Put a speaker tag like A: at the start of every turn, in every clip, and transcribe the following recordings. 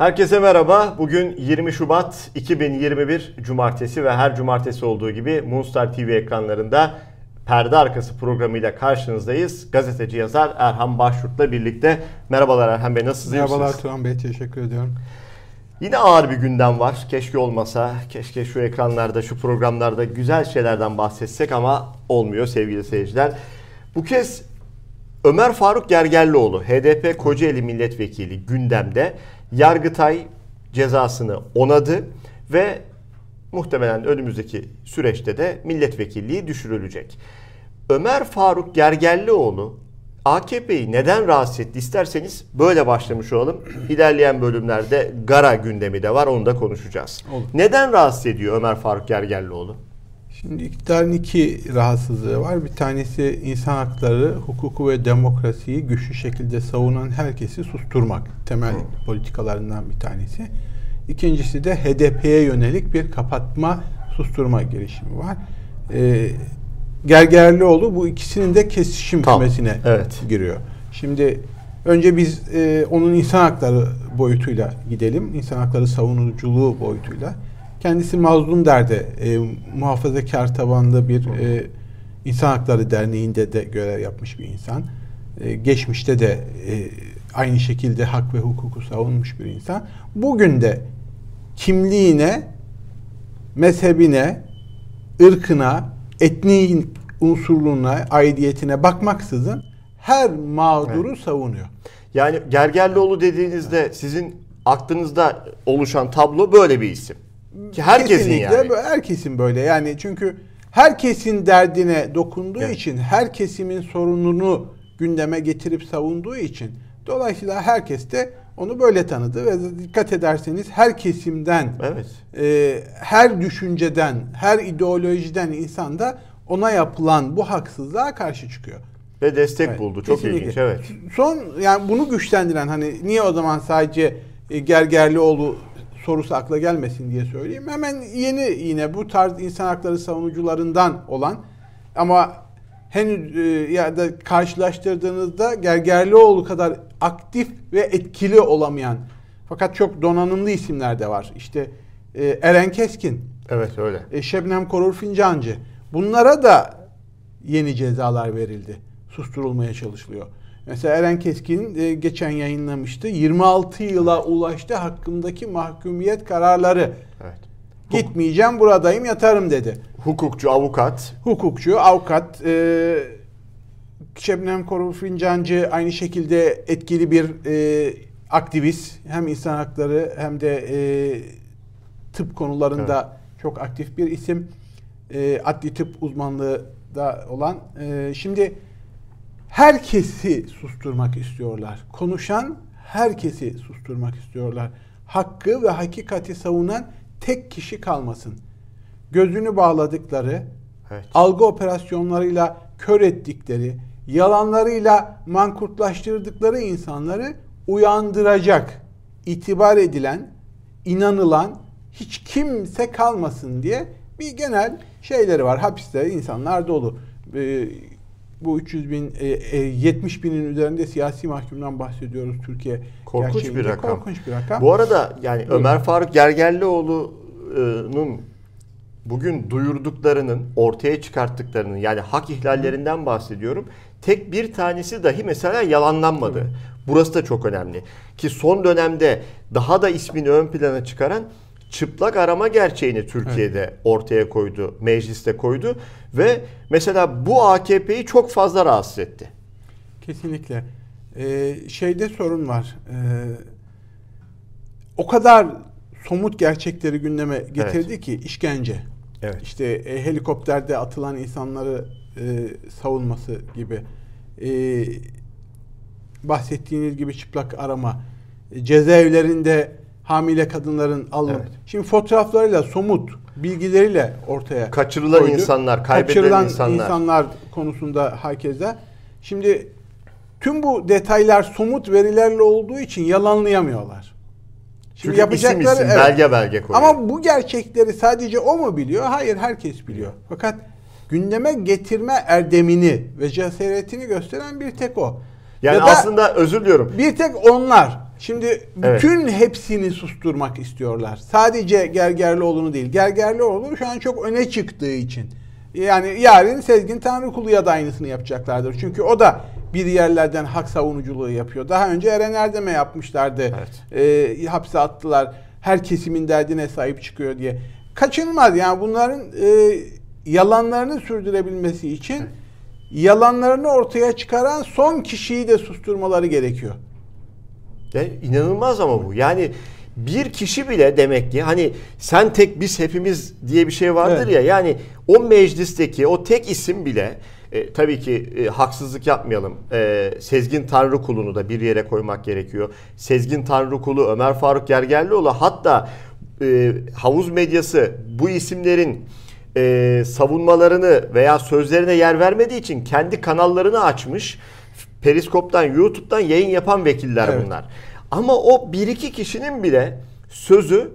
A: Herkese merhaba. Bugün 20 Şubat 2021 Cumartesi ve her cumartesi olduğu gibi Moonstar TV ekranlarında Perde Arkası programıyla karşınızdayız. Gazeteci yazar Erhan Başyurt'la birlikte. Merhabalar Erhan Bey nasılsınız?
B: Merhabalar Turan Bey teşekkür ediyorum.
A: Yine ağır bir gündem var. Keşke olmasa. Keşke şu ekranlarda, şu programlarda güzel şeylerden bahsetsek ama olmuyor sevgili seyirciler. Bu kez Ömer Faruk Gergerlioğlu, HDP Kocaeli Milletvekili gündemde. Yargıtay cezasını onadı ve muhtemelen önümüzdeki süreçte de milletvekilliği düşürülecek. Ömer Faruk Gergerlioğlu AKP'yi neden rahatsız etti isterseniz böyle başlamış olalım. İlerleyen bölümlerde Gara gündemi de var onu da konuşacağız.
B: Olur.
A: Neden rahatsız ediyor Ömer Faruk Gergerlioğlu?
B: Şimdi iktidarın iki rahatsızlığı var. Bir tanesi insan hakları, hukuku ve demokrasiyi güçlü şekilde savunan herkesi susturmak. Temel politikalarından bir tanesi. İkincisi de HDP'ye yönelik bir kapatma, susturma girişimi var. Ee, Gergerlioğlu bu ikisinin de kesişim
A: Tam,
B: kümesine
A: evet.
B: giriyor. Şimdi önce biz e, onun insan hakları boyutuyla gidelim. İnsan hakları savunuculuğu boyutuyla. Kendisi Mazlum Der'de e, muhafazakar tabanlı bir e, insan hakları derneğinde de görev yapmış bir insan. E, geçmişte de e, aynı şekilde hak ve hukuku savunmuş bir insan. Bugün de kimliğine, mezhebine, ırkına, etnik unsurluğuna, aidiyetine bakmaksızın her mağduru savunuyor.
A: Yani Gergerlioğlu dediğinizde sizin aklınızda oluşan tablo böyle bir isim. Ki herkesin
B: Kesinlikle
A: yani.
B: böyle, herkesin böyle yani çünkü herkesin derdine dokunduğu
A: Evet.
B: için her kesimin sorununu gündeme getirip savunduğu için dolayısıyla herkes de onu böyle tanıdı ve dikkat ederseniz her kesimden
A: Evet.
B: e, her düşünceden her ideolojiden insan da ona yapılan bu haksızlığa karşı çıkıyor.
A: Ve destek
B: Evet,
A: buldu. Çok
B: kesinlikle.
A: ilginç. Evet.
B: Son yani bunu güçlendiren hani niye o zaman sadece e, Gergerlioğlu sorusu akla gelmesin diye söyleyeyim. Hemen yeni yine bu tarz insan hakları savunucularından olan ama henüz e, ya da karşılaştırdığınızda Gergerlioğlu kadar aktif ve etkili olamayan fakat çok donanımlı isimler de var. İşte e, Eren Keskin,
A: Evet öyle.
B: e, Şebnem Korur Fincancı. Bunlara da yeni cezalar verildi. Susturulmaya çalışılıyor. Mesela Eren Keskin e, geçen yayınlamıştı. 26 yıla ulaştı hakkımdaki mahkumiyet kararları.
A: Evet.
B: Gitmeyeceğim buradayım yatarım dedi.
A: Hukukçu, avukat.
B: Hukukçu, avukat, e, Şebnem Korur Fincancı aynı şekilde etkili bir e, aktivist. Hem insan hakları hem de e, tıp konularında çok aktif bir isim. E, adli tıp uzmanlığı da olan. E, şimdi herkesi susturmak istiyorlar. Konuşan herkesi susturmak istiyorlar. Hakkı ve hakikati savunan tek kişi kalmasın. Gözünü bağladıkları,
A: Evet.
B: algı operasyonlarıyla kör ettikleri, yalanlarıyla mankurtlaştırdıkları insanları uyandıracak, itibar edilen, inanılan hiç kimse kalmasın diye bir genel şeyleri var. Hapiste insanlar dolu. Ee, bu 300 bin, e, e, 70 binin üzerinde siyasi mahkumdan bahsediyoruz Türkiye.
A: Korkunç bir rakam.
B: Korkunç bir rakam.
A: Bu arada yani Ömer Faruk Gergerlioğlu'nun bugün duyurduklarının, ortaya çıkarttıklarının yani hak ihlallerinden bahsediyorum. Tek bir tanesi dahi mesela yalanlanmadı. Burası da çok önemli. Ki son dönemde daha da ismini ön plana çıkaran çıplak arama gerçeğini Türkiye'de ortaya koydu, mecliste koydu ve mesela bu AKP'yi çok fazla rahatsız etti.
B: Kesinlikle. Ee, şeyde sorun var. Ee, o kadar somut gerçekleri gündeme getirdi ki işkence.
A: Evet.
B: İşte e, helikopterde atılan insanları e, savunması gibi. E, bahsettiğiniz gibi çıplak arama. E, cezaevlerinde hamile kadınların alınıp.
A: Evet.
B: Şimdi fotoğraflarıyla somut bilgileriyle ortaya
A: Kaçırılan
B: koydu.
A: insanlar, kaybedilen
B: Kaçırılan
A: insanlar.
B: insanlar konusunda herkese. Şimdi tüm bu detaylar somut verilerle olduğu için yalanlayamıyorlar. Şimdi
A: Çünkü isim isim,
B: evet.
A: belge belge koyuyor.
B: Ama bu gerçekleri sadece o mu biliyor? Hayır herkes biliyor. Fakat gündeme getirme erdemini ve cesaretini gösteren bir tek o.
A: Yani
B: Ya da
A: aslında özür diliyorum.
B: bir tek onlar. Şimdi bütün evet. hepsini susturmak istiyorlar. Sadece Gergerlioğlu'nu değil. Gergerlioğlu şu an çok öne çıktığı için. Yani yarın Sezgin Tanrıkulu'ya da aynısını yapacaklardır. Çünkü o da bir yerlerden hak savunuculuğu yapıyor. Daha önce Eren Erdem'e yapmışlardı. Evet. E, hapse attılar. Her kesimin derdine sahip çıkıyor diye. Kaçınılmaz yani bunların e, yalanlarını sürdürebilmesi için yalanlarını ortaya çıkaran son kişiyi de susturmaları gerekiyor.
A: Yani inanılmaz ama bu. Yani bir kişi bile demek ki hani sen tek biz hepimiz diye bir şey vardır evet. ya yani o meclisteki o tek isim bile e, tabii ki e, haksızlık yapmayalım. E, Sezgin Tanrıkulu'nu da bir yere koymak gerekiyor. Sezgin Tanrıkulu, Ömer Faruk Gergerlioğlu hatta e, havuz medyası bu isimlerin e, savunmalarını veya sözlerine yer vermediği için kendi kanallarını açmış. Periskop'tan, YouTube'dan yayın yapan vekiller evet. bunlar. Ama o bir iki kişinin bile sözü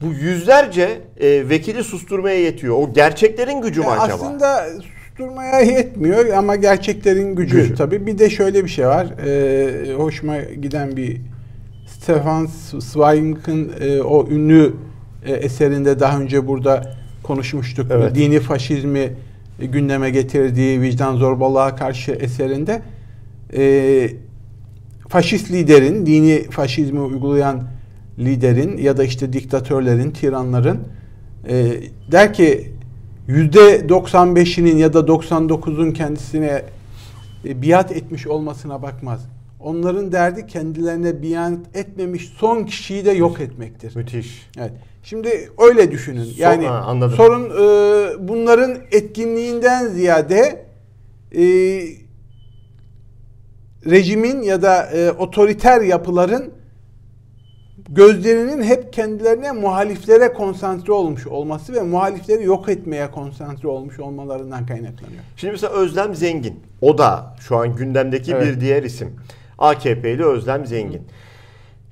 A: bu yüzlerce e, vekili susturmaya yetiyor. O gerçeklerin gücü mü
B: yani
A: acaba?
B: Aslında susturmaya yetmiyor ama gerçeklerin gücü, gücü. tabii. Bir de şöyle bir şey var. E, hoşuma giden bir Stefan Zweig'ın e, o ünlü e, eserinde daha önce burada konuşmuştuk. Evet. Dini faşizmi gündeme getirdiği vicdan zorbalığa karşı eserinde e, faşist liderin, dini faşizmi uygulayan liderin ya da işte diktatörlerin, tiranların e, der ki yüzde 95'inin ya da 99'un kendisine e, biat etmiş olmasına bakmaz. Onların derdi kendilerine biat etmemiş son kişiyi de yok etmektir.
A: Müthiş.
B: Evet. Şimdi öyle düşünün. Yani ha, anladım. sorun e, bunların etkinliğinden ziyade e, rejimin ya da e, otoriter yapıların gözlerinin hep kendilerine muhaliflere konsantre olmuş olması ve muhalifleri yok etmeye konsantre olmuş olmalarından kaynaklanıyor.
A: Şimdi mesela Özlem Zengin. O da şu an gündemdeki evet. bir diğer isim. AKP'li Özlem Zengin.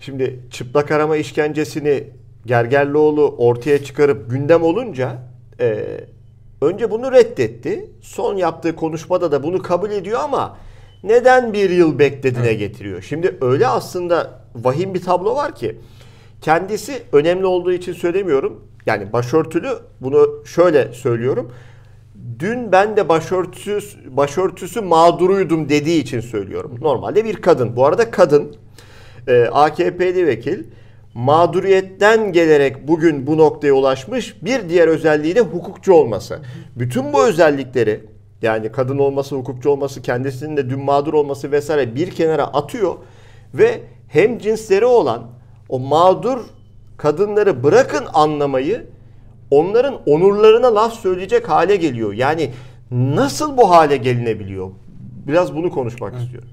A: Şimdi çıplak arama işkencesini Gergerlioğlu ortaya çıkarıp gündem olunca e, önce bunu reddetti. Son yaptığı konuşmada da bunu kabul ediyor ama neden bir yıl beklediğine evet. getiriyor. Şimdi öyle aslında vahim bir tablo var ki kendisi önemli olduğu için söylemiyorum. Yani başörtülü bunu şöyle söylüyorum. Dün ben de başörtüsü, başörtüsü mağduruydum dediği için söylüyorum. Normalde bir kadın. Bu arada kadın e, AKP'li vekil mağduriyetten gelerek bugün bu noktaya ulaşmış. Bir diğer özelliği de hukukçu olması. Bütün bu özellikleri yani kadın olması, hukukçu olması, kendisinin de dün mağdur olması vesaire bir kenara atıyor ve hem cinsleri olan o mağdur kadınları bırakın anlamayı onların onurlarına laf söyleyecek hale geliyor. Yani nasıl bu hale gelinebiliyor? Biraz bunu konuşmak evet. istiyorum.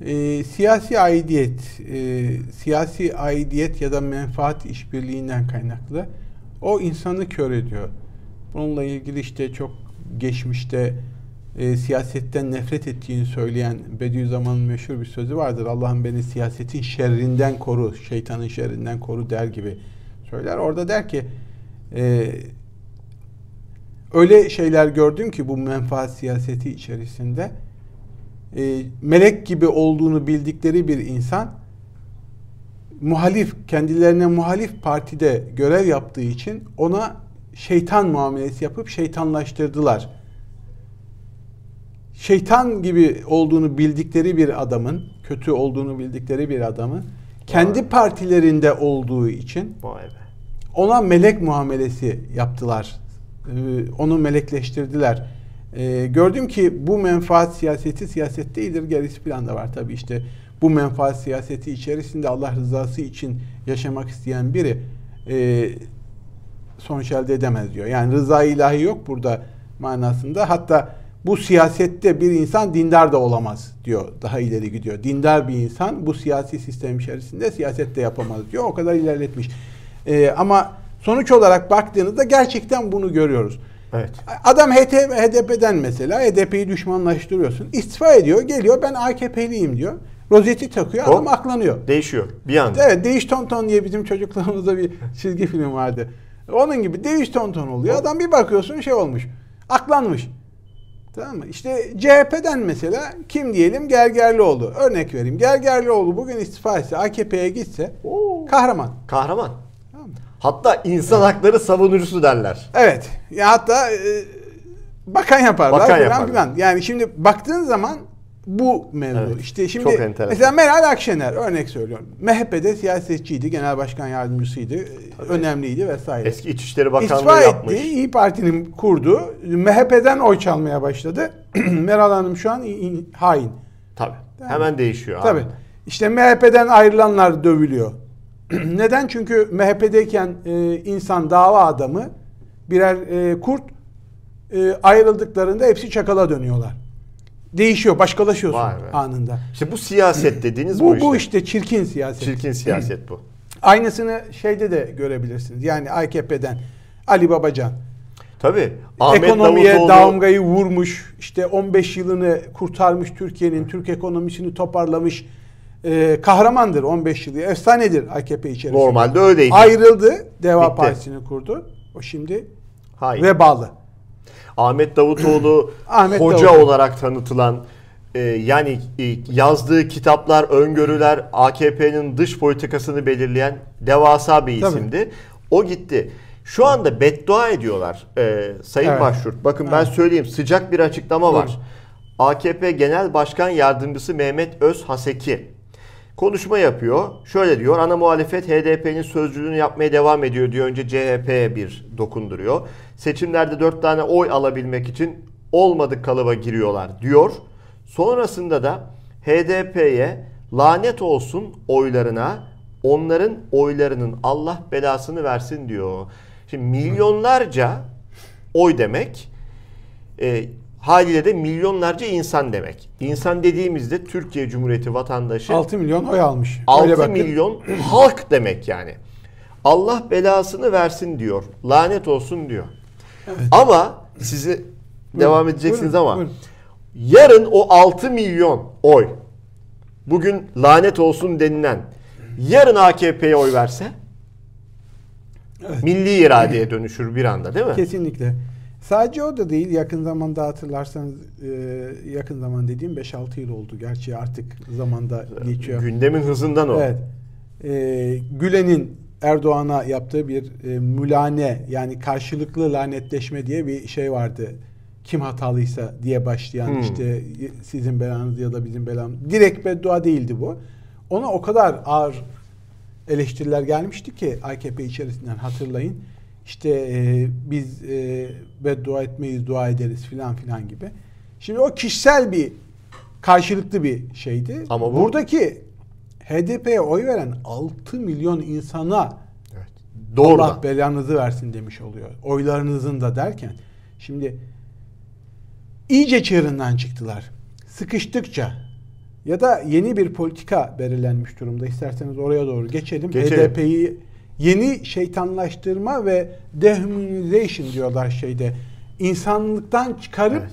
B: E, siyasi aidiyet, e, siyasi aidiyet ya da menfaat işbirliğinden kaynaklı o insanı kör ediyor. Bununla ilgili işte çok geçmişte e, siyasetten nefret ettiğini söyleyen Bediüzzaman'ın meşhur bir sözü vardır. Allah'ım beni siyasetin şerrinden koru, şeytanın şerrinden koru der gibi söyler. Orada der ki e, öyle şeyler gördüm ki bu menfaat siyaseti içerisinde e, melek gibi olduğunu bildikleri bir insan muhalif, kendilerine muhalif partide görev yaptığı için ona şeytan muamelesi yapıp şeytanlaştırdılar. Şeytan gibi olduğunu bildikleri bir adamın, kötü olduğunu bildikleri bir adamın kendi Vay. partilerinde olduğu için ona melek muamelesi yaptılar. Ee, onu melekleştirdiler. Ee, gördüm ki bu menfaat siyaseti siyaset değildir. Gerisi planda var tabii işte. Bu menfaat siyaseti içerisinde Allah rızası için yaşamak isteyen biri e, sonuç elde edemez diyor. Yani rıza ilahi yok burada manasında. Hatta bu siyasette bir insan dindar da olamaz diyor. Daha ileri gidiyor. Dindar bir insan bu siyasi sistem içerisinde siyasette yapamaz diyor. O kadar ilerletmiş. Ee, ama sonuç olarak baktığınızda gerçekten bunu görüyoruz. Evet. Adam HDP'den mesela HDP'yi düşmanlaştırıyorsun. İstifa ediyor, geliyor ben AKP'liyim diyor. Rozeti takıyor, adam aklanıyor.
A: Değişiyor bir anda.
B: Evet, Değiş Tonton diye bizim çocukluğumuzda bir çizgi film vardı. Onun gibi Değiş Tonton oluyor. Adam bir bakıyorsun şey olmuş. Aklanmış. Tamam mı? İşte CHP'den mesela kim diyelim Gergerlioğlu. Örnek vereyim. Gergerlioğlu bugün istifa etse AKP'ye gitse
A: Oo.
B: kahraman.
A: Kahraman.
B: Tamam mı?
A: Hatta insan hakları savunucusu derler.
B: Evet. Ya hatta e, bakan yaparlar
A: Bakan yaparlar.
B: Yani şimdi baktığın zaman bu mevzu.
A: Evet.
B: İşte şimdi
A: Çok enteresan.
B: mesela Meral Akşener örnek söylüyorum. MHP'de siyasetçiydi, genel başkan yardımcısıydı, önemliydi vesaire.
A: Eski İçişleri Bakanlığı
B: İstifa
A: yapmış.
B: etti, İyi Parti'nin kurdu. MHP'den oy çalmaya başladı. Meral Hanım şu an hain.
A: Tabii.
B: Yani.
A: Hemen değişiyor. abi.
B: Tabii. İşte MHP'den ayrılanlar dövülüyor. Neden? Çünkü MHP'deyken e, insan dava adamı birer e, kurt e, ayrıldıklarında hepsi çakala dönüyorlar. Değişiyor, başkalaşıyorsun
A: Vay be.
B: anında.
A: İşte bu siyaset dediğiniz bu,
B: Bu,
A: işte.
B: bu işte çirkin siyaset.
A: Çirkin siyaset bu.
B: Aynısını şeyde de görebilirsiniz. Yani AKP'den Ali Babacan.
A: Tabii. Ahmet
B: ekonomiye
A: Davutoğlu
B: damgayı vurmuş, işte 15 yılını kurtarmış Türkiye'nin, Türk ekonomisini toparlamış e, kahramandır 15 yılı, efsanedir AKP içerisinde.
A: normalde öyleydi.
B: Ayrıldı, Deva
A: Bitti.
B: Partisi'ni kurdu. O şimdi
A: Hayır.
B: vebalı.
A: Ahmet Davutoğlu
B: Ahmet
A: hoca
B: Davutoğlu.
A: olarak tanıtılan e, yani e, yazdığı kitaplar, öngörüler AKP'nin dış politikasını belirleyen devasa bir
B: Tabii.
A: isimdi. O gitti. Şu anda beddua ediyorlar e, Sayın
B: Evet.
A: Başyurt. Bakın ben
B: Evet.
A: söyleyeyim sıcak bir açıklama var.
B: Buyurun.
A: AKP Genel Başkan Yardımcısı Mehmet Öz Haseki konuşma yapıyor. Şöyle diyor. Ana muhalefet HDP'nin sözcülüğünü yapmaya devam ediyor diyor. Önce CHP'ye bir dokunduruyor. Seçimlerde 4 tane oy alabilmek için olmadık kalıba giriyorlar diyor. Sonrasında da HDP'ye lanet olsun oylarına onların oylarının Allah belasını versin diyor. Şimdi milyonlarca oy demek e, haliyle de milyonlarca insan demek. İnsan dediğimizde Türkiye Cumhuriyeti vatandaşı
B: 6 milyon oy almış.
A: 6
B: Öyle bakın.
A: milyon halk demek yani. Allah belasını versin diyor. Lanet olsun diyor. Ama sizi devam edeceksiniz
B: buyurun,
A: ama
B: buyurun.
A: yarın o 6 milyon oy bugün lanet olsun denilen yarın AKP'ye oy verse milli iradeye dönüşür bir anda değil mi?
B: Kesinlikle. Sadece o da değil. Yakın zamanda hatırlarsanız e, yakın zaman dediğim 5-6 yıl oldu. Gerçi artık zamanda geçiyor.
A: Gündemin hızından o.
B: Evet. Ee, Gülen'in Erdoğan'a yaptığı bir e, mülane yani karşılıklı lanetleşme diye bir şey vardı. Kim hatalıysa diye başlayan
A: Hmm.
B: işte sizin belanız ya da bizim belamız. Direkt beddua değildi bu. Ona o kadar ağır eleştiriler gelmişti ki AKP içerisinden hatırlayın. İşte e, biz e, beddua etmeyiz, dua ederiz filan filan gibi. Şimdi o kişisel bir karşılıklı bir şeydi.
A: Ama bu-
B: buradaki HDP'ye oy veren 6 milyon insana
A: Evet. Doğrudan.
B: Allah belanızı versin demiş oluyor. Oylarınızın da derken. Şimdi iyice çığırından çıktılar. Sıkıştıkça ya da yeni bir politika belirlenmiş durumda. İsterseniz oraya doğru geçelim.
A: Geçelim.
B: HDP'yi yeni şeytanlaştırma ve dehumanization diyorlar şeyde. İnsanlıktan çıkarıp
A: Evet.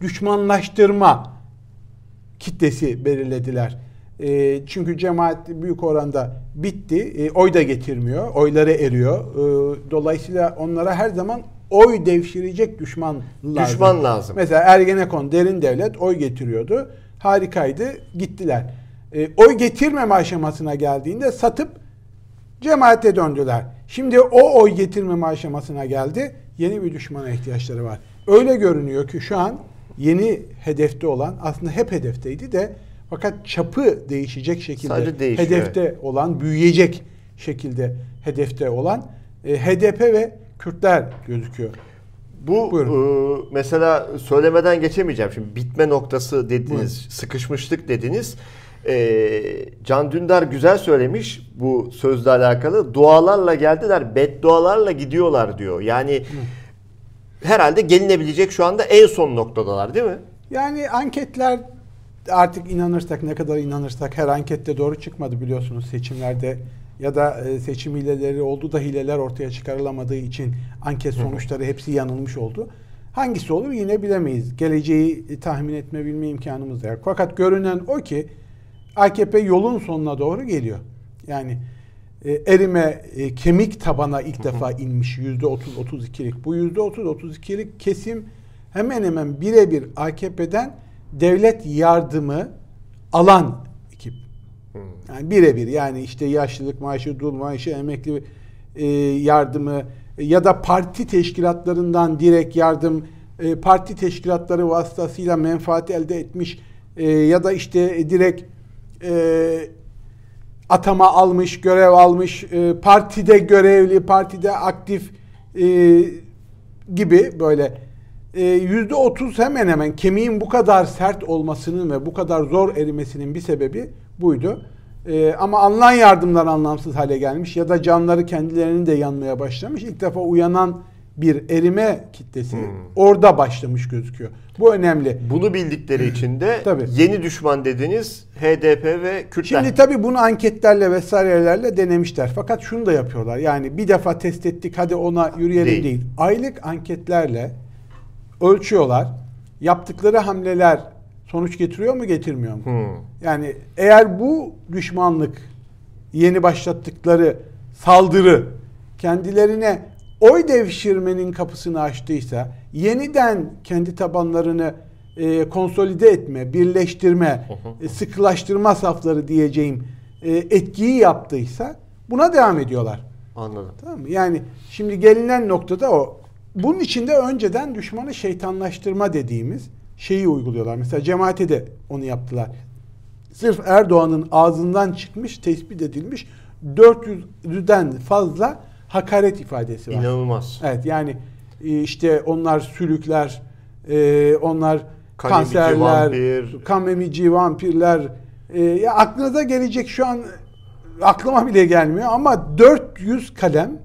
B: düşmanlaştırma kitlesi belirlediler. E, çünkü cemaat büyük oranda bitti. E, oy da getirmiyor. Oyları eriyor. E, dolayısıyla onlara her zaman oy devşirecek düşman lazım.
A: Düşman lazım.
B: Mesela Ergenekon derin devlet oy getiriyordu. Harikaydı. Gittiler. E, oy getirmeme aşamasına geldiğinde satıp cemaate döndüler. Şimdi o oy getirmeme aşamasına geldi. Yeni bir düşmana ihtiyaçları var. Öyle görünüyor ki şu an yeni hedefte olan aslında hep hedefteydi de fakat çapı değişecek şekilde hedefte olan, büyüyecek şekilde hedefte olan e, HDP ve Kürtler gözüküyor.
A: Bu
B: Buyurun.
A: e, mesela söylemeden geçemeyeceğim. Şimdi bitme noktası dediniz,
B: Buyurun.
A: sıkışmışlık dediniz. E, Can Dündar güzel söylemiş bu sözle alakalı. Dualarla geldiler, beddualarla gidiyorlar diyor. Yani herhalde gelinebilecek şu anda en son noktadalar değil mi?
B: Yani anketler artık inanırsak ne kadar inanırsak her ankette doğru çıkmadı biliyorsunuz seçimlerde ya da e, seçim hileleri oldu da hileler ortaya çıkarılamadığı için anket sonuçları hepsi yanılmış oldu. Hangisi olur yine bilemeyiz. Geleceği tahmin etme bilme imkanımız da yok. Fakat görünen o ki AKP yolun sonuna doğru geliyor. Yani e, erime e, kemik tabana ilk defa inmiş yüzde 30-32'lik. Bu yüzde 30-32'lik kesim hemen hemen birebir AKP'den devlet yardımı alan ekip. Yani birebir yani işte yaşlılık maaşı, dul maaşı, emekli e, yardımı ya da parti teşkilatlarından direkt yardım, e, parti teşkilatları vasıtasıyla menfaat elde etmiş e, ya da işte direkt e, atama almış, görev almış, e, partide görevli, partide aktif e, gibi böyle e, yüzde otuz hemen hemen kemiğin bu kadar sert olmasının ve bu kadar zor erimesinin bir sebebi buydu. E, ama alınan yardımlar anlamsız hale gelmiş ya da canları kendilerinin de yanmaya başlamış. İlk defa uyanan bir erime kitlesi hmm. orada başlamış gözüküyor. Bu önemli.
A: Bunu bildikleri için de tabii. yeni düşman dediniz HDP ve Kürtler.
B: Şimdi tabii bunu anketlerle vesairelerle denemişler. Fakat şunu da yapıyorlar. Yani bir defa test ettik hadi ona yürüyelim değil. değil. Aylık anketlerle ölçüyorlar. Yaptıkları hamleler sonuç getiriyor mu getirmiyor mu? Hmm. Yani eğer bu düşmanlık yeni başlattıkları saldırı kendilerine oy devşirmenin kapısını açtıysa, yeniden kendi tabanlarını e, konsolide etme, birleştirme, e, sıkılaştırma safları diyeceğim e, etkiyi yaptıysa buna devam ediyorlar.
A: Anladım.
B: Tamam mı? Yani şimdi gelinen noktada o. Bunun içinde önceden düşmanı şeytanlaştırma dediğimiz şeyi uyguluyorlar. Mesela cemaate de onu yaptılar. Sırf Erdoğan'ın ağzından çıkmış, tespit edilmiş 400'den fazla hakaret ifadesi var.
A: İnanılmaz.
B: Evet yani e, işte onlar sülükler, e, onlar kan kanserler, vampir. kan emici vampirler. E, ya aklınıza gelecek şu an aklıma bile gelmiyor ama 400 kalem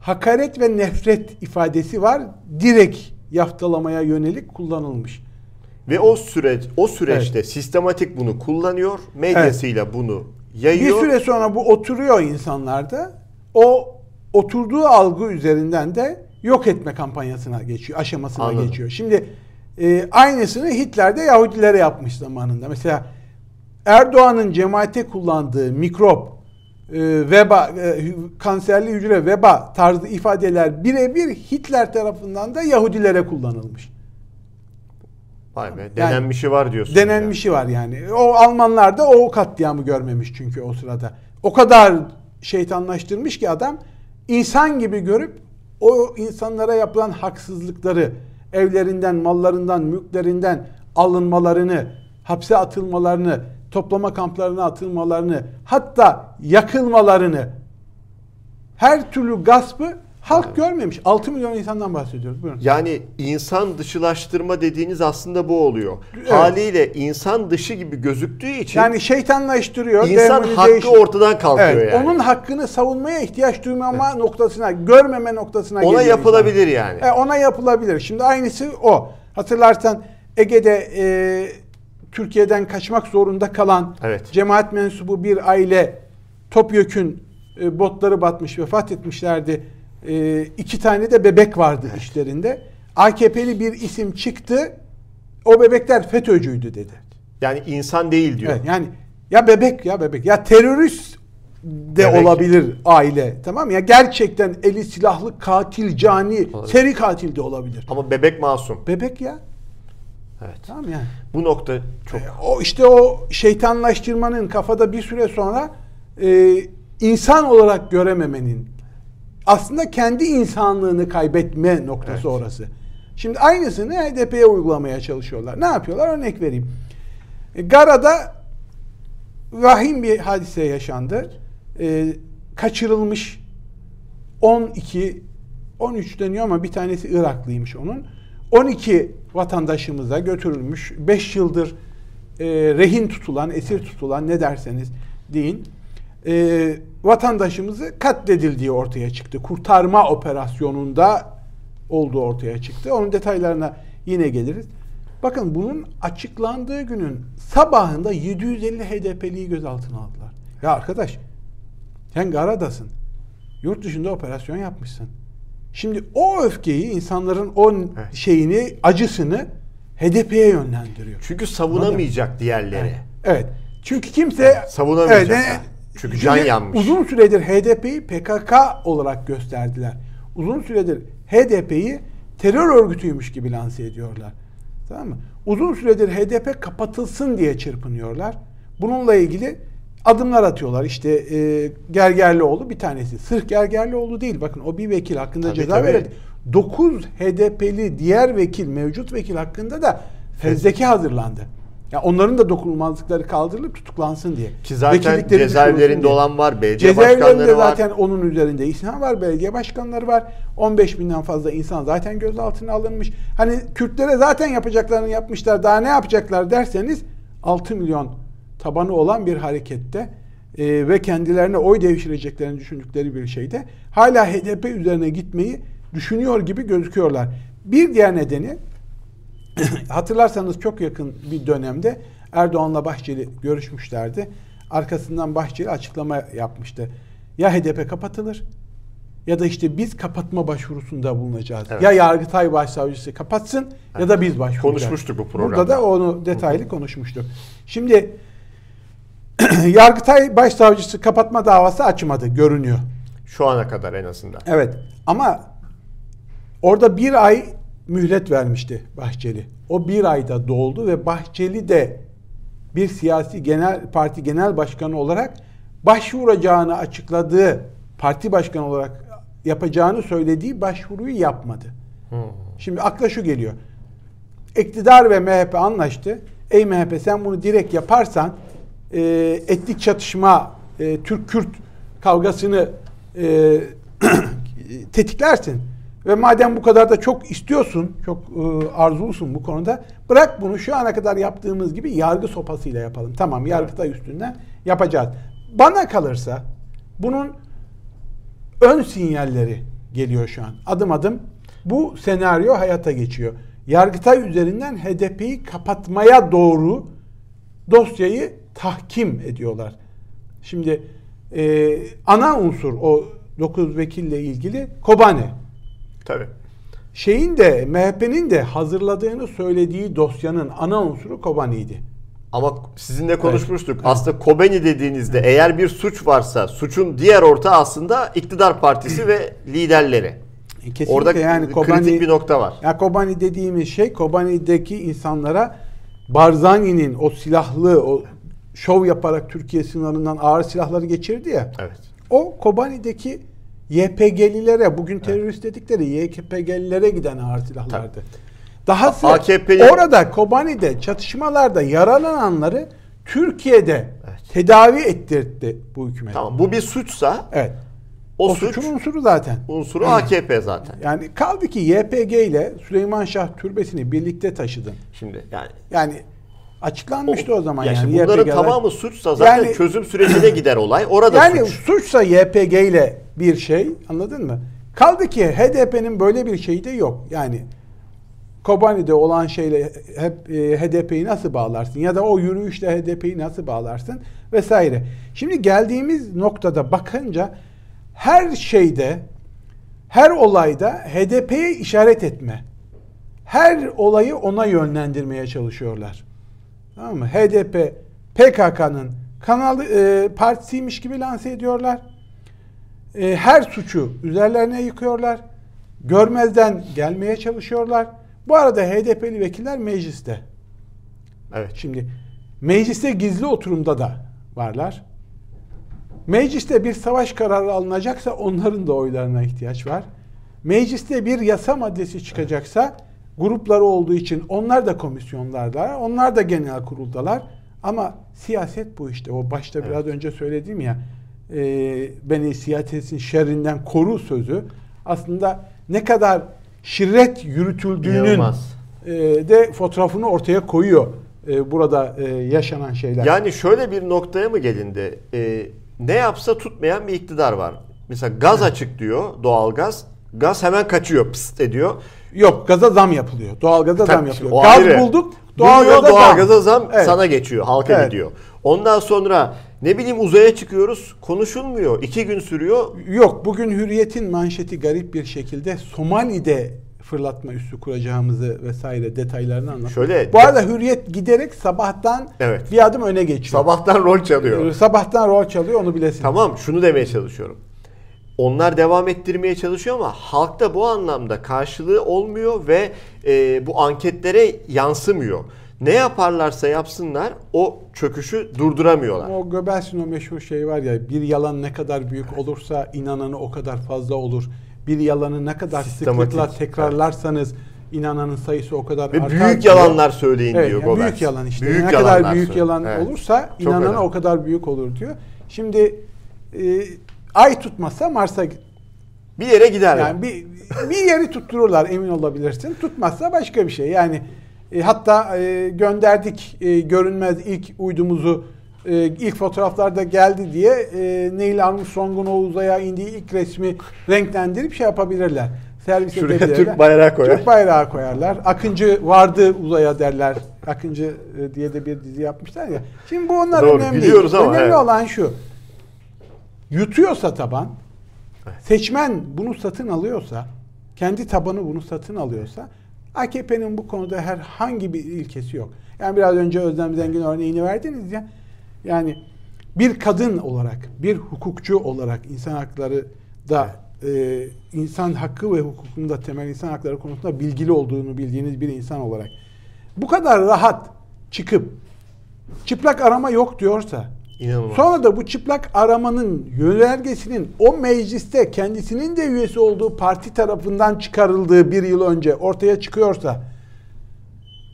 B: hakaret ve nefret ifadesi var. Direkt yaftalamaya yönelik kullanılmış.
A: Ve o süreç o süreçte evet. sistematik bunu kullanıyor, medyasıyla evet. bunu yayıyor.
B: Bir süre sonra bu oturuyor insanlarda. O oturduğu algı üzerinden de yok etme kampanyasına geçiyor, aşamasına Anladım. geçiyor. Şimdi e, aynısını Hitler de Yahudilere yapmış zamanında. Mesela Erdoğan'ın cemaate kullandığı mikrop, e, veba, e, kanserli hücre, veba tarzı ifadeler birebir Hitler tarafından da Yahudilere kullanılmış.
A: Vay be, denenmişi yani, var diyorsun.
B: Denenmişi yani. var yani. O Almanlar da o katliamı görmemiş çünkü o sırada. O kadar şeytanlaştırmış ki adam insan gibi görüp o insanlara yapılan haksızlıkları, evlerinden, mallarından, mülklerinden alınmalarını, hapse atılmalarını, toplama kamplarına atılmalarını, hatta yakılmalarını, her türlü gaspı Halk evet. görmemiş. 6 milyon insandan bahsediyoruz. Buyurun.
A: Yani insan dışılaştırma dediğiniz aslında bu oluyor. Evet. Haliyle insan dışı gibi gözüktüğü için
B: yani şeytanlaştırıyor.
A: İnsan hakkı ortadan kalkıyor evet,
B: yani. Onun hakkını savunmaya ihtiyaç duymama evet. noktasına, görmeme noktasına
A: Ona yapılabilir insan. yani.
B: E, ona yapılabilir. Şimdi aynısı o. Hatırlarsan Ege'de e, Türkiye'den kaçmak zorunda kalan evet. cemaat mensubu bir aile Topyekün e, botları batmış, vefat etmişlerdi e, iki tane de bebek vardı evet. işlerinde. AKP'li bir isim çıktı. O bebekler FETÖ'cüydü dedi.
A: Yani insan değil diyor.
B: Evet, yani ya bebek ya bebek ya terörist de bebek. olabilir aile. Tamam ya gerçekten eli silahlı katil cani olabilir. seri katil de olabilir.
A: Ama bebek masum.
B: Bebek ya.
A: Evet. Tamam yani. Bu nokta çok. E,
B: o işte o şeytanlaştırmanın kafada bir süre sonra e, insan olarak görememenin aslında kendi insanlığını kaybetme noktası evet. orası. Şimdi aynısını HDP'ye uygulamaya çalışıyorlar. Ne yapıyorlar? Örnek vereyim. E, Gara'da vahim bir hadise yaşandı. E, kaçırılmış 12 13 deniyor ama bir tanesi Iraklıymış onun. 12 vatandaşımıza götürülmüş. 5 yıldır e, rehin tutulan, esir tutulan ne derseniz deyin e, vatandaşımızı katledildiği ortaya çıktı. Kurtarma operasyonunda olduğu ortaya çıktı. Onun detaylarına yine geliriz. Bakın bunun açıklandığı günün sabahında 750 HDP'liyi gözaltına aldılar. Ya arkadaş sen Gara'dasın. Yurt dışında operasyon yapmışsın. Şimdi o öfkeyi insanların o evet. şeyini, acısını HDP'ye yönlendiriyor.
A: Çünkü savunamayacak Anladın? diğerleri.
B: Evet. evet. Çünkü kimse
A: savunamayacak. Evet, çünkü can yanmış.
B: Uzun süredir HDP'yi PKK olarak gösterdiler. Uzun süredir HDP'yi terör örgütüymüş gibi lanse ediyorlar. Tamam mı? Uzun süredir HDP kapatılsın diye çırpınıyorlar. Bununla ilgili adımlar atıyorlar. İşte e, Gergerlioğlu bir tanesi. Sırf Gergerlioğlu değil. Bakın o bir vekil hakkında
A: Tabii,
B: ceza
A: tabii.
B: verildi. 9 HDP'li diğer vekil, mevcut vekil hakkında da fezleke hazırlandı. Ya onların da dokunulmazlıkları kaldırılıp tutuklansın diye.
A: Ki zaten cezaevlerinde olan var, belediye başkanları var.
B: zaten onun üzerinde insan var, belediye başkanları var. 15 binden fazla insan zaten gözaltına alınmış. Hani Kürtlere zaten yapacaklarını yapmışlar, daha ne yapacaklar derseniz 6 milyon tabanı olan bir harekette e, ve kendilerine oy devşireceklerini düşündükleri bir şeyde hala HDP üzerine gitmeyi düşünüyor gibi gözüküyorlar. Bir diğer nedeni hatırlarsanız çok yakın bir dönemde Erdoğan'la Bahçeli görüşmüşlerdi. Arkasından Bahçeli açıklama yapmıştı. Ya HDP kapatılır ya da işte biz kapatma başvurusunda bulunacağız.
A: Evet.
B: Ya Yargıtay Başsavcısı kapatsın ya da biz başvuracağız.
A: Konuşmuştuk bu programda.
B: Burada da onu detaylı konuşmuştuk. Şimdi Yargıtay Başsavcısı kapatma davası açmadı görünüyor.
A: Şu ana kadar en azından.
B: Evet ama orada bir ay mühlet vermişti Bahçeli. O bir ayda doldu ve Bahçeli de bir siyasi genel parti genel başkanı olarak başvuracağını açıkladığı parti başkanı olarak yapacağını söylediği başvuruyu yapmadı. Şimdi akla şu geliyor. İktidar ve MHP anlaştı. Ey MHP sen bunu direkt yaparsan e, etnik çatışma, e, Türk-Kürt kavgasını e, tetiklersin. Ve madem bu kadar da çok istiyorsun, çok e, arzulusun bu konuda, bırak bunu şu ana kadar yaptığımız gibi yargı sopasıyla yapalım. Tamam, yargıtay üstünden yapacağız. Bana kalırsa bunun ön sinyalleri geliyor şu an. Adım adım bu senaryo hayata geçiyor. Yargıtay üzerinden HDP'yi kapatmaya doğru dosyayı tahkim ediyorlar. Şimdi e, ana unsur o 9 vekille ilgili Kobane.
A: Tabii.
B: Şeyin de MHP'nin de hazırladığını söylediği dosyanın ana unsuru Kobane'ydi.
A: Ama sizinle konuşmuştuk. Aslında Kobeni dediğinizde eğer bir suç varsa suçun diğer ortağı aslında iktidar partisi ve liderleri.
B: Kesinlikle
A: Orada
B: yani
A: kritik
B: Kobani,
A: bir nokta var.
B: Ya Kobani dediğimiz şey Kobani'deki insanlara Barzani'nin o silahlı o şov yaparak Türkiye sınırından ağır silahları geçirdi ya.
A: Evet.
B: O Kobani'deki YPG'lilere bugün terörist dedikleri YPG'lilere giden ağır silahlardı. Dahası
A: AKP'li
B: orada Kobani'de çatışmalarda yaralananları Türkiye'de
A: Evet.
B: tedavi ettirdi bu hükümet.
A: Tamam. Bu bir suçsa
B: Evet.
A: o,
B: O,
A: suç
B: suçun unsuru zaten.
A: unsuru AKP zaten.
B: Yani kaldı ki YPG ile Süleyman Şah Türbesi'ni birlikte taşıdın.
A: Şimdi yani
B: Yani açıklanmıştı o, zaman
A: ya
B: yani.
A: şimdi bunların tamamı suçsa zaten
B: Yani-
A: çözüm sürecine gider olay. Orada
B: Yani
A: suç.
B: suçsa YPG ile bir şey anladın mı? Kaldı ki HDP'nin böyle bir şeyi de yok. Yani Kobani'de olan şeyle hep e, HDP'yi nasıl bağlarsın ya da o yürüyüşle HDP'yi nasıl bağlarsın vesaire. Şimdi geldiğimiz noktada bakınca her şeyde her olayda HDP'ye işaret etme. Her olayı ona yönlendirmeye çalışıyorlar. Tamam mı? HDP PKK'nın kanalı e, partisiymiş gibi lanse ediyorlar. E, her suçu üzerlerine yıkıyorlar. Görmezden gelmeye çalışıyorlar. Bu arada HDP'li vekiller mecliste.
A: Evet.
B: Şimdi mecliste gizli oturumda da varlar. Mecliste bir savaş kararı alınacaksa onların da oylarına ihtiyaç var. Mecliste bir yasa maddesi çıkacaksa grupları olduğu için onlar da komisyonlardalar. Onlar da genel kuruldalar. Ama siyaset bu işte. O başta biraz önce söylediğim ya e, beni siyasetin şerrinden koru sözü aslında ne kadar şirret yürütüldüğünün
A: İnanılmaz.
B: e, de fotoğrafını ortaya koyuyor e, burada e, yaşanan şeyler.
A: Yani şöyle bir noktaya mı gelindi? Ee, ne yapsa tutmayan bir iktidar var. Mesela gaz açık diyor doğalgaz. Gaz hemen kaçıyor pıst ediyor.
B: Yok gaza zam yapılıyor. Doğalgaza zam
A: Tabii,
B: yapılıyor.
A: o
B: Gaz
A: ayrı.
B: bulduk.
A: Doğalgaza
B: Doğalgaza
A: zam. Zam
B: Evet.
A: sana geçiyor. Halka
B: Evet.
A: gidiyor. Ondan sonra ne bileyim uzaya çıkıyoruz. Konuşulmuyor. İki gün sürüyor.
B: Yok bugün Hürriyet'in manşeti garip bir şekilde Somali'de fırlatma üssü kuracağımızı vesaire detaylarını anlatıyor.
A: Şöyle-
B: Bu arada Hürriyet giderek sabahtan
A: Evet.
B: bir adım öne geçiyor.
A: Sabahtan rol çalıyor.
B: Sabahtan rol çalıyor onu bilesin.
A: Tamam şunu demeye çalışıyorum. Onlar devam ettirmeye çalışıyor ama halkta bu anlamda karşılığı olmuyor ve e, bu anketlere yansımıyor. Ne yaparlarsa yapsınlar o çöküşü durduramıyorlar.
B: O Göbels'in o meşhur şey var ya bir yalan ne kadar büyük olursa inananı o kadar fazla olur. Bir yalanı ne kadar sıklıkla tekrarlarsanız inananın sayısı o kadar
A: Ve
B: artar.
A: büyük
B: diyor.
A: yalanlar söyleyin
B: Evet,
A: diyor
B: yani büyük yalan işte.
A: Büyük
B: ne kadar büyük
A: söyle-
B: yalan
A: Evet.
B: olursa
A: Çok
B: inanana
A: önemli.
B: o kadar büyük olur diyor. Şimdi e, ay tutmazsa Mars'a
A: Bir yere gider.
B: yani bir, bir yeri tuttururlar emin olabilirsin. Tutmazsa başka bir şey. Yani e, hatta e, gönderdik e, görünmez ilk uydumuzu e, ilk fotoğraflarda geldi diye e, Neil Armstrong'un o uzaya indiği ilk resmi renklendirip şey yapabilirler. Servis
A: Şuraya
B: edebilirler.
A: Türk bayrağı koyar.
B: Türk bayrağı koyarlar. Akıncı vardı uzaya derler. Akıncı e, diye de bir dizi yapmışlar ya. Şimdi bu onlar
A: Doğru,
B: önemli
A: biliyoruz ama,
B: Önemli
A: evet.
B: olan şu. Yutuyorsa taban, seçmen bunu satın alıyorsa, kendi tabanı bunu satın alıyorsa AKP'nin bu konuda herhangi bir ilkesi yok. Yani biraz önce Özlem Zengin örneğini verdiniz ya. Yani bir kadın olarak, bir hukukçu olarak insan hakları da e, insan hakkı ve hukukunda temel insan hakları konusunda bilgili olduğunu bildiğiniz bir insan olarak bu kadar rahat çıkıp çıplak arama yok diyorsa
A: İnanılmaz.
B: Sonra da bu çıplak aramanın yönergesinin o mecliste kendisinin de üyesi olduğu parti tarafından çıkarıldığı bir yıl önce ortaya çıkıyorsa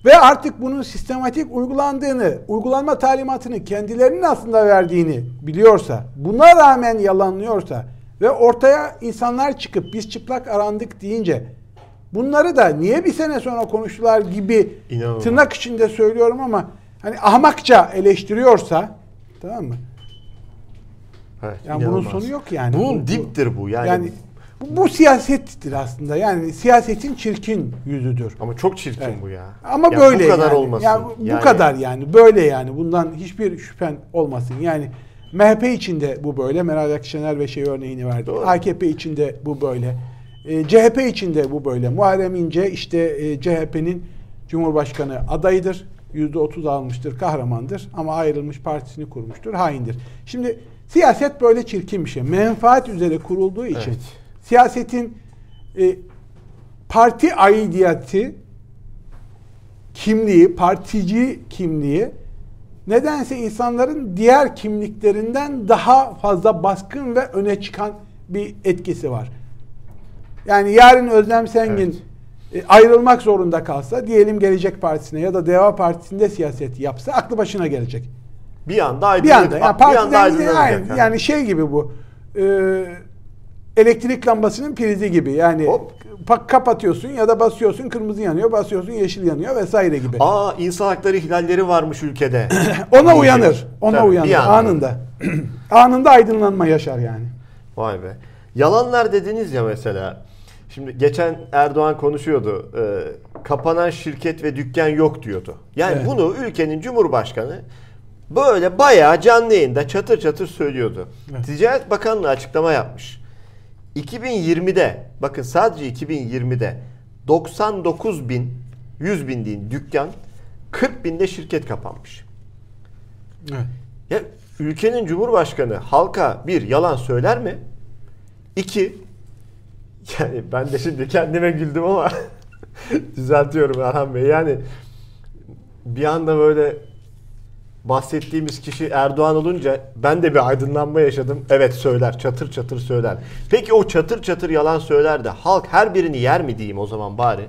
B: ve artık bunun sistematik uygulandığını, uygulanma talimatını kendilerinin aslında verdiğini biliyorsa, buna rağmen yalanlıyorsa ve ortaya insanlar çıkıp biz çıplak arandık deyince bunları da niye bir sene sonra konuştular gibi
A: İnanılmaz.
B: tırnak içinde söylüyorum ama hani ahmakça eleştiriyorsa tamam mı?
A: Evet,
B: Yani bunun sonu yok yani.
A: Bunun
B: Bu- bu-
A: diptir bu yani.
B: Yani bu, bu siyasettir aslında. Yani siyasetin çirkin yüzüdür.
A: Ama çok çirkin
B: Evet.
A: bu ya.
B: Ama
A: Ya
B: böyle
A: bu kadar
B: yani.
A: olmasın.
B: Ya bu
A: Yani
B: kadar yani. Böyle yani. Bundan hiçbir şüphen olmasın. Yani MHP içinde bu böyle. Meral Akşener ve şey örneğini verdi.
A: Doğru.
B: AKP içinde bu böyle. E, CHP içinde bu böyle. Muharrem İnce işte e, CHP'nin Cumhurbaşkanı adayıdır. %30 almıştır, kahramandır ama ayrılmış partisini kurmuştur, haindir. Şimdi siyaset böyle çirkin bir şey. Menfaat üzere kurulduğu için
A: Evet.
B: siyasetin e, parti aidiyeti kimliği, partici kimliği nedense insanların diğer kimliklerinden daha fazla baskın ve öne çıkan bir etkisi var. Yani yarın Özlem Sengin e, ayrılmak zorunda kalsa diyelim Gelecek Partisi'ne ya da Deva Partisi'nde siyaset yapsa aklı başına gelecek.
A: bir anda
B: Bir
A: aydınlık.
B: anda yani
A: bir anda aydınlanacak.
B: yani,
A: ha.
B: yani şey gibi bu. e, elektrik lambasının prizi gibi. Yani
A: Hop.
B: pa- kapatıyorsun ya da basıyorsun kırmızı yanıyor, basıyorsun yeşil yanıyor vesaire gibi.
A: Aa insan hakları ihlalleri varmış ülkede.
B: Ona uyanır. Ona
A: Tabii,
B: uyanır
A: bir
B: anında. anında aydınlanma yaşar yani.
A: Vay be. Yalanlar dediniz ya mesela. Şimdi geçen Erdoğan konuşuyordu. e, kapanan şirket ve dükkan yok diyordu. Yani
B: Evet.
A: bunu ülkenin cumhurbaşkanı böyle bayağı canlı yayında çatır çatır söylüyordu.
B: Evet.
A: Ticaret Bakanlığı açıklama yapmış. 2020'de bakın sadece 2020'de 99 bin 100 bin değil dükkan 40 binde şirket kapanmış.
B: Evet.
A: Ya ülkenin cumhurbaşkanı halka bir yalan söyler mi? İki yani ben de şimdi kendime güldüm ama düzeltiyorum Erhan Bey. Yani bir anda böyle bahsettiğimiz kişi Erdoğan olunca ben de bir aydınlanma yaşadım. Evet söyler, çatır çatır söyler. Peki o çatır çatır yalan söyler de halk her birini yer mi diyeyim o zaman bari?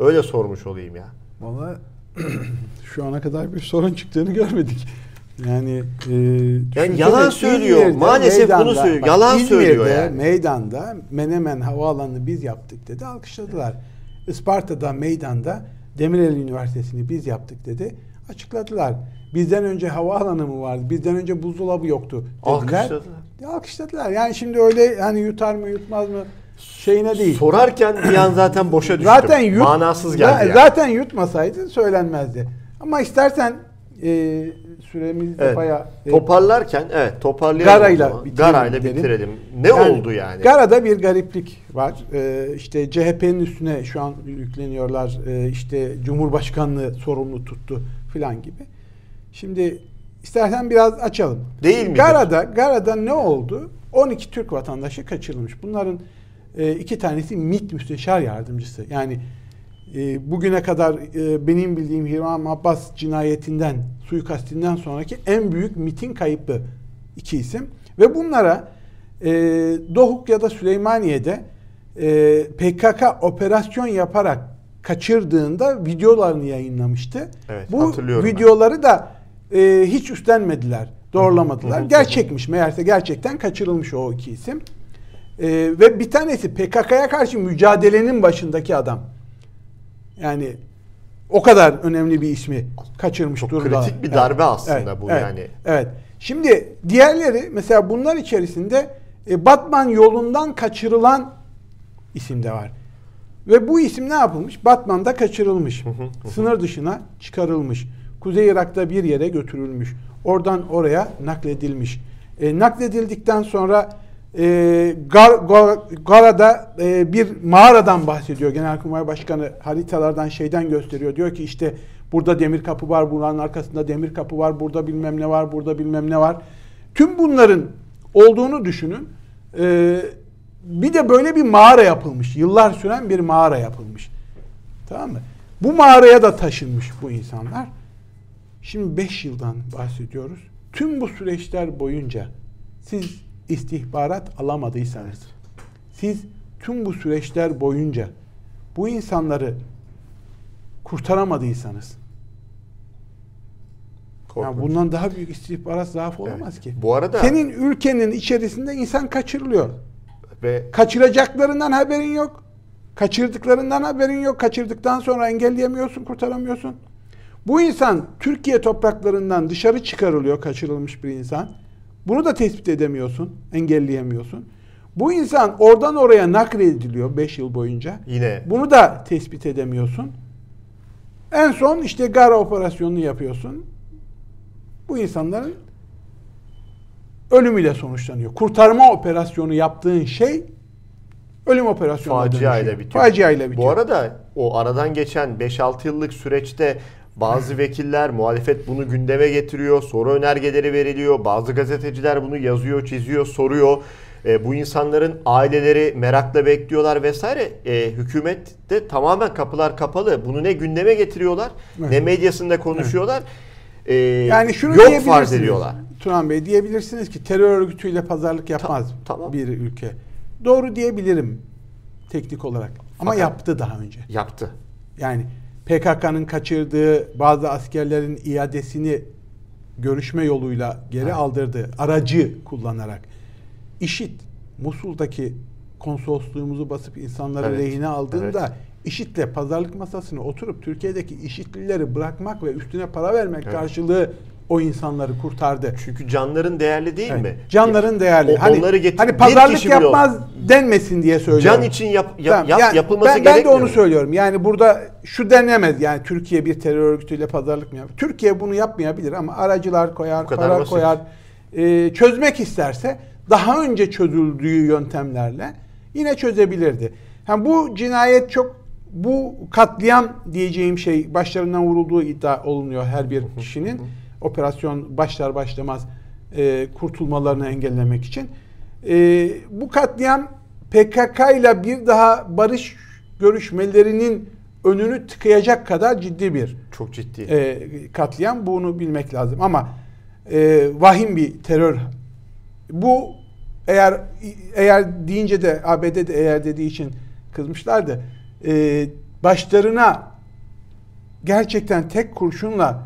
A: Öyle sormuş olayım ya.
B: Valla şu ana kadar bir sorun çıktığını görmedik. Yani, e,
A: Yani yalan söylüyor.
B: İzmir'de,
A: Maalesef bunu söylüyor. Yalan
B: İzmir'de,
A: söylüyor yani.
B: meydanda Menemen Havaalanı'nı biz yaptık dedi. Alkışladılar. Isparta'da meydanda Demirel Üniversitesi'ni biz yaptık dedi. Açıkladılar. Bizden önce havaalanı mı vardı? Bizden önce buzdolabı yoktu dediler.
A: Alkışladılar.
B: Ya alkışladılar. Yani şimdi öyle hani yutar mı yutmaz mı şeyine değil.
A: Sorarken bir an zaten boşa düştüm.
B: Zaten yut,
A: Manasız geldi yani.
B: Zaten yutmasaydı söylenmezdi. Ama istersen e, süremiz de
A: Evet.
B: bayağı e,
A: Toparlarken evet toparlayalım.
B: Garayla bitirelim
A: Garayla bitirelim. Ne oldu yani?
B: Gara'da bir gariplik var. Ee, işte CHP'nin üstüne şu an yükleniyorlar. Ee, işte Cumhurbaşkanlığı sorumlu tuttu filan gibi. Şimdi istersen biraz açalım.
A: Değil midir?
B: Gara'da, Gara'da ne oldu? 12 Türk vatandaşı kaçırılmış. Bunların e, iki tanesi MİT müsteşar yardımcısı. Yani e, bugüne kadar e, benim bildiğim Hiram Abbas cinayetinden, suikastinden sonraki en büyük MİT'in kayıplı iki isim. Ve bunlara e, Dohuk ya da Süleymaniye'de e, PKK operasyon yaparak kaçırdığında videolarını yayınlamıştı.
A: Evet,
B: Bu
A: hatırlıyorum ben.
B: videoları da e, hiç üstlenmediler, doğrulamadılar. Gerçekmiş meğerse gerçekten kaçırılmış o iki isim. E, ve bir tanesi PKK'ya karşı mücadelenin başındaki adam. Yani o kadar önemli bir ismi kaçırmış
A: Çok
B: durumda.
A: kritik bir darbe aslında bu
B: evet,
A: yani.
B: Evet. Şimdi diğerleri mesela bunlar içerisinde e, Batman yolundan kaçırılan isim de var. Ve bu isim ne yapılmış? Batman'da kaçırılmış. Sınır dışına çıkarılmış. Kuzey Irak'ta bir yere götürülmüş. Oradan oraya nakledilmiş. E, nakledildikten sonra e, Gar, Gar- Gara'da e, bir mağaradan bahsediyor Genelkurmay Başkanı. Haritalardan şeyden gösteriyor. Diyor ki işte burada demir kapı var, buranın arkasında demir kapı var, burada bilmem ne var, burada bilmem ne var. Tüm bunların olduğunu düşünün. E, bir de böyle bir mağara yapılmış. Yıllar süren bir mağara yapılmış. Tamam mı? Bu mağaraya da taşınmış bu insanlar. Şimdi 5 yıldan bahsediyoruz. Tüm bu süreçler boyunca siz istihbarat alamadıysanız, siz tüm bu süreçler boyunca bu insanları kurtaramadıysanız, yani bundan daha büyük istihbarat zaafı olamaz
A: Evet.
B: ki.
A: Bu arada-
B: senin ülkenin içerisinde insan kaçırılıyor.
A: Ve
B: Kaçıracaklarından haberin yok. Kaçırdıklarından haberin yok. Kaçırdıktan sonra engelleyemiyorsun, kurtaramıyorsun. Bu insan Türkiye topraklarından dışarı çıkarılıyor kaçırılmış bir insan. Bunu da tespit edemiyorsun, engelleyemiyorsun. Bu insan oradan oraya naklediliyor 5 yıl boyunca.
A: yine
B: Bunu da tespit edemiyorsun. En son işte Gara operasyonunu yapıyorsun. Bu insanların ölümüyle sonuçlanıyor. Kurtarma operasyonu yaptığın şey ölüm operasyonuna
A: facia ile bitiyor.
B: Facia ile bitiyor.
A: Bu arada o aradan geçen 5-6 yıllık süreçte bazı vekiller, muhalefet bunu gündeme getiriyor. Soru önergeleri veriliyor. Bazı gazeteciler bunu yazıyor, çiziyor, soruyor. E, bu insanların aileleri merakla bekliyorlar vesaire. E, hükümet de tamamen kapılar kapalı. Bunu ne gündeme getiriyorlar,
B: Evet.
A: ne medyasında konuşuyorlar. E,
B: yani şunu
A: yok farz ediyorlar.
B: Turan Bey diyebilirsiniz ki terör örgütüyle pazarlık yapmaz
A: tamam.
B: bir ülke. Doğru diyebilirim teknik olarak. Ama
A: Fakat-
B: yaptı daha önce.
A: Yaptı.
B: Yani PKK'nın kaçırdığı bazı askerlerin iadesini görüşme yoluyla geri
A: Evet.
B: aldırdı. Aracı kullanarak. İşit Musul'daki konsolosluğumuzu basıp insanları
A: Evet.
B: lehine aldığında
A: Evet.
B: IŞİD'le pazarlık masasına oturup Türkiye'deki IŞİD'lileri bırakmak ve üstüne para vermek
A: Evet.
B: karşılığı o insanları kurtardı.
A: Çünkü canların değerli değil
B: Evet.
A: mi?
B: Canların değerli.
A: O-
B: hani,
A: onları getir-
B: hani pazarlık yapmaz denmesin diye söylüyorum.
A: Can için yap, yap-
B: Tamam,
A: yap-
B: yani
A: yapılması
B: ben, ben de onu söylüyorum. Yani burada şu denemez. Yani Türkiye bir terör örgütüyle pazarlık mı yapar? Türkiye bunu yapmayabilir ama aracılar koyar, para
A: basit.
B: koyar. Ee, çözmek isterse daha önce çözüldüğü yöntemlerle yine çözebilirdi. Yani bu cinayet çok bu katliam diyeceğim şey başlarından vurulduğu iddia olunuyor her bir kişinin. Operasyon başlar başlamaz e, kurtulmalarını engellemek için. E, bu katliam PKK ile bir daha barış görüşmelerinin önünü tıkayacak kadar ciddi bir
A: Çok ciddi.
B: e, katliam. Bunu bilmek lazım. Ama e, vahim bir terör. Bu eğer eğer deyince de ABD de eğer dediği için kızmışlardı. E, başlarına gerçekten tek kurşunla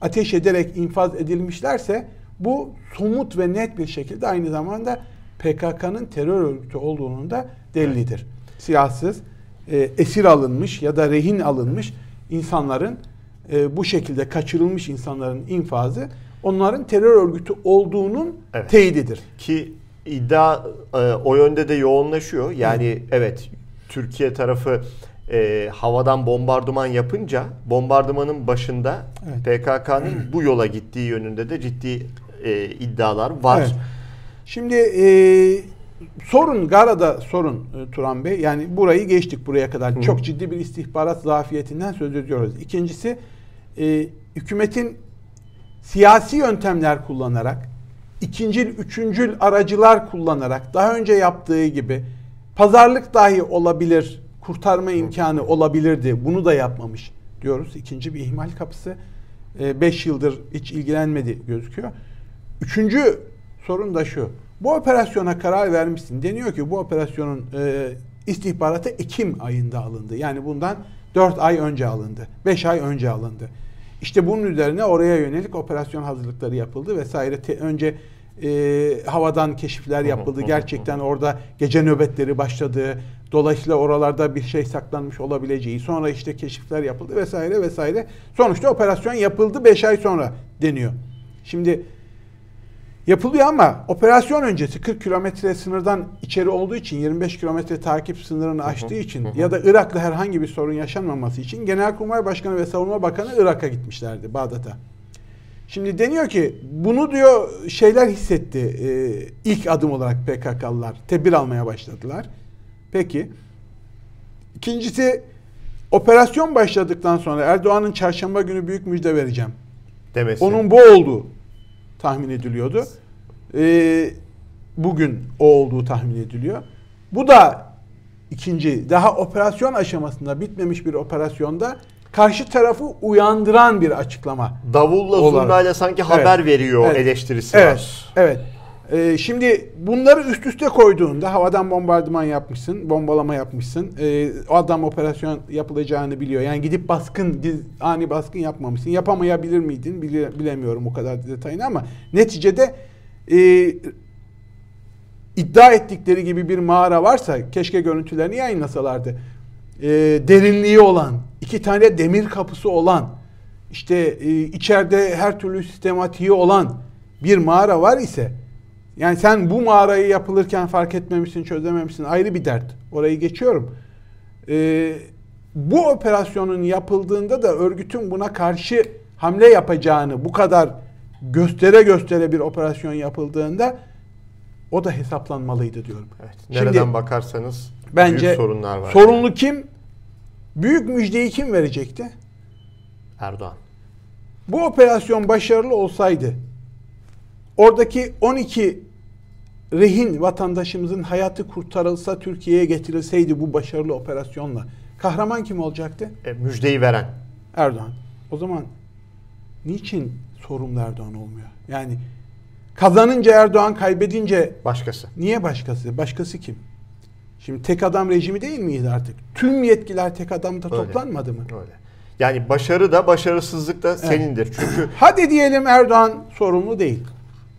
B: ateş ederek infaz edilmişlerse bu somut ve net bir şekilde aynı zamanda PKK'nın terör örgütü olduğunun da delilidir. Silahsız, e, esir alınmış ya da rehin alınmış insanların e, bu şekilde kaçırılmış insanların infazı onların terör örgütü olduğunun
A: Evet.
B: teyididir.
A: Ki iddia e, o yönde de yoğunlaşıyor. Yani evet Türkiye tarafı e, havadan bombardıman yapınca bombardımanın başında
B: Evet.
A: PKK'nın bu yola gittiği yönünde de ciddi e, iddialar var.
B: Evet. Şimdi e, sorun Gara'da sorun e, Turan Bey. Yani burayı geçtik buraya kadar.
A: Hı.
B: Çok ciddi bir istihbarat zafiyetinden söz ediyoruz. İkincisi e, hükümetin siyasi yöntemler kullanarak ikincil, üçüncül aracılar kullanarak daha önce yaptığı gibi pazarlık dahi olabilir, kurtarma imkanı olabilirdi. Bunu da yapmamış diyoruz. İkinci bir ihmal kapısı. 5 yıldır hiç ilgilenmedi gözüküyor. Üçüncü sorun da şu. Bu operasyona karar vermişsin. Deniyor ki bu operasyonun e, istihbaratı Ekim ayında alındı. Yani bundan 4 ay önce alındı. 5 ay önce alındı. İşte bunun üzerine oraya yönelik operasyon hazırlıkları yapıldı vesaire. Te, önce e, havadan keşifler yapıldı. Gerçekten orada gece nöbetleri başladı. Dolayısıyla oralarda bir şey saklanmış olabileceği. Sonra işte keşifler yapıldı vesaire vesaire. Sonuçta operasyon yapıldı 5 ay sonra deniyor. Şimdi yapılıyor ama operasyon öncesi 40 kilometre sınırdan içeri olduğu için 25 kilometre takip sınırını aştığı için ya da Irak'la herhangi bir sorun yaşanmaması için Genelkurmay Başkanı ve Savunma Bakanı Irak'a gitmişlerdi Bağdat'a. Şimdi deniyor ki bunu diyor şeyler hissetti ee, ilk adım olarak PKK'lılar tedbir almaya başladılar. Peki. İkincisi operasyon başladıktan sonra Erdoğan'ın çarşamba günü büyük müjde vereceğim. Demesi. Onun bu olduğu tahmin ediliyordu. Ee, bugün o olduğu tahmin ediliyor. Bu da ikinci daha operasyon aşamasında bitmemiş bir operasyonda karşı tarafı uyandıran bir açıklama.
A: Davulla zurnayla sanki haber evet. veriyor evet. eleştirisi
B: evet. var. Evet. Ee, şimdi bunları üst üste koyduğunda havadan bombardıman yapmışsın, bombalama yapmışsın. Ee, o adam operasyon yapılacağını biliyor. Yani gidip baskın, ani baskın yapmamışsın. Yapamayabilir miydin? Bile, bilemiyorum o kadar detayını ama neticede e, iddia ettikleri gibi bir mağara varsa keşke görüntülerini yayınlasalardı. E, derinliği olan, iki tane demir kapısı olan, işte e, içeride her türlü sistematiği olan bir mağara var ise yani sen bu mağarayı yapılırken fark etmemişsin, çözememişsin ayrı bir dert. Orayı geçiyorum. Ee, bu operasyonun yapıldığında da örgütün buna karşı hamle yapacağını bu kadar göstere göstere bir operasyon yapıldığında o da hesaplanmalıydı diyorum.
A: Evet, nereden Şimdi, bakarsanız bence büyük sorunlar var.
B: Sorunlu kim? Büyük müjdeyi kim verecekti?
A: Erdoğan.
B: Bu operasyon başarılı olsaydı oradaki 12 rehin vatandaşımızın hayatı kurtarılsa Türkiye'ye getirilseydi bu başarılı operasyonla kahraman kim olacaktı?
A: E, müjdeyi veren.
B: Erdoğan. O zaman niçin sorumlu Erdoğan olmuyor? Yani kazanınca Erdoğan kaybedince
A: başkası.
B: Niye başkası? Başkası kim? Şimdi tek adam rejimi değil miydi artık? Tüm yetkiler tek adamda Öyle. toplanmadı mı?
A: Öyle. Yani başarı da başarısızlık da senindir. Evet. Çünkü
B: hadi diyelim Erdoğan sorumlu değil.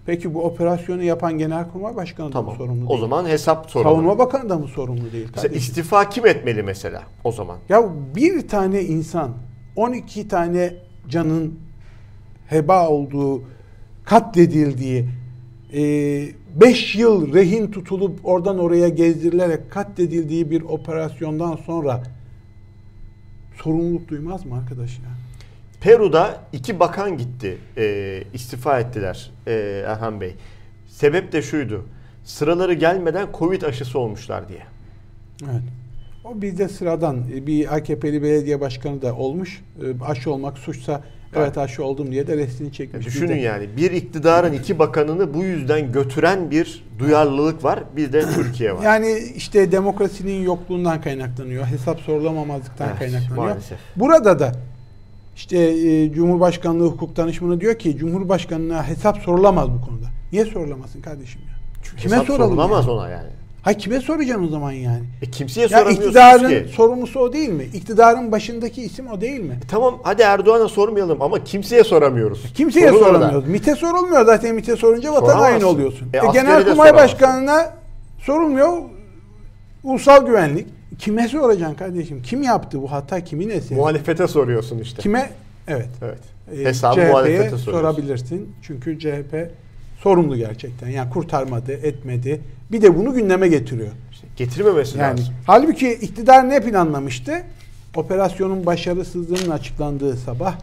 B: Peki bu operasyonu yapan Genelkurmay Başkanı tamam. da mı sorumlu değil?
A: O zaman hesap sorumlu.
B: Savunma Bakanı da mı sorumlu değil?
A: Mesela istifa kim etmeli mesela o zaman?
B: Ya bir tane insan 12 tane canın heba olduğu, katledildiği, 5 yıl rehin tutulup oradan oraya gezdirilerek katledildiği bir operasyondan sonra sorumluluk duymaz mı arkadaş ya?
A: Peru'da iki bakan gitti, e, istifa ettiler e, Erhan Bey. Sebep de şuydu, sıraları gelmeden Covid aşısı olmuşlar diye.
B: Evet. O bizde sıradan e, bir AKP'li belediye başkanı da olmuş. E, aşı olmak suçsa evet aşı oldum diye de resmini çekmiş.
A: düşünün de... yani bir iktidarın iki bakanını bu yüzden götüren bir duyarlılık var. Bir de Türkiye var.
B: Yani işte demokrasinin yokluğundan kaynaklanıyor. Hesap sorulamamazlıktan evet, kaynaklanıyor. Maalesef. Burada da işte e, Cumhurbaşkanlığı hukuk danışmanı diyor ki Cumhurbaşkanına hesap sorulamaz bu konuda. Niye sorulamasın kardeşim ya?
A: Çünkü kime hesap sorulamaz yani? ona yani.
B: Hay kime soracaksın o zaman yani?
A: E kimseye soramıyorsunuz
B: iktidarın ki. sorumlusu o değil mi? İktidarın başındaki isim o değil mi?
A: E tamam hadi Erdoğan'a sormayalım ama kimseye soramıyoruz.
B: E kimseye Sorun soramıyoruz. Orada. MİT'e sorulmuyor zaten MİT'e sorunca vatan haini oluyorsun. E, e, Genelkurmay Başkanı'na sorulmuyor. Ulusal güvenlik. Kime soracaksın kardeşim? Kim yaptı bu hata? Kimin eseri?
A: Muhalefete soruyorsun işte.
B: Kime? Evet.
A: Evet. Ee, Hesabı muhalefete
B: sorabilirsin. Çünkü CHP sorumlu gerçekten. Yani kurtarmadı, etmedi. Bir de bunu gündeme getiriyor.
A: İşte getirmemesi yani, lazım.
B: Halbuki iktidar ne planlamıştı? Operasyonun başarısızlığının açıklandığı sabah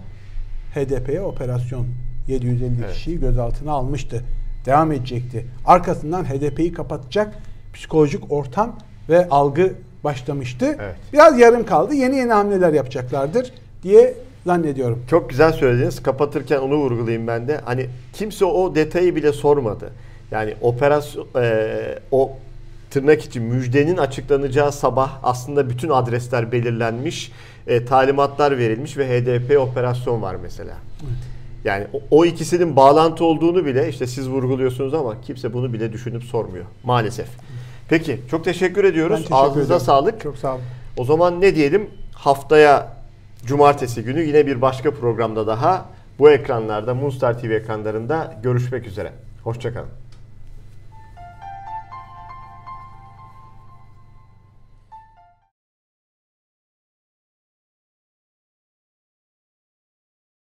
B: HDP'ye operasyon 750 evet. kişiyi gözaltına almıştı. Devam edecekti. Arkasından HDP'yi kapatacak psikolojik ortam ve algı başlamıştı. Evet. Biraz yarım kaldı. Yeni yeni hamleler yapacaklardır diye zannediyorum.
A: Çok güzel söylediniz. Kapatırken onu vurgulayayım ben de. Hani kimse o detayı bile sormadı. Yani operasyon e, o tırnak için müjdenin açıklanacağı sabah aslında bütün adresler belirlenmiş, e, talimatlar verilmiş ve HDP operasyon var mesela. Yani o, o ikisinin bağlantı olduğunu bile işte siz vurguluyorsunuz ama kimse bunu bile düşünüp sormuyor maalesef. Peki çok teşekkür
B: Ben
A: ediyoruz.
B: teşekkür
A: Ağzınıza
B: ederim.
A: sağlık.
B: Çok sağ olun.
A: O zaman ne diyelim? Haftaya cumartesi günü yine bir başka programda daha bu ekranlarda Moonstar TV ekranlarında görüşmek üzere. Hoşçakalın.